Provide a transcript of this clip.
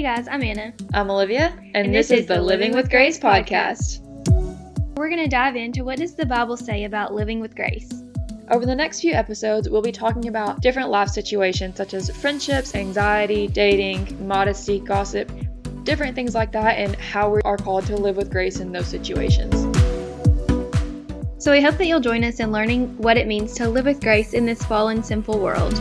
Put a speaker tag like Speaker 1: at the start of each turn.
Speaker 1: Hey guys, I'm Anna.
Speaker 2: I'm Olivia, and, and this, this, is the Living with Grace podcast.
Speaker 1: We're going to dive into what does the Bible say about living with grace.
Speaker 2: Over the next few episodes, we'll be talking about different life situations such as friendships, anxiety, dating, modesty, gossip, different things like that, and how we are called to live with grace in those situations.
Speaker 1: So we hope that you'll join us in learning what it means to live with grace in this fallen, sinful world.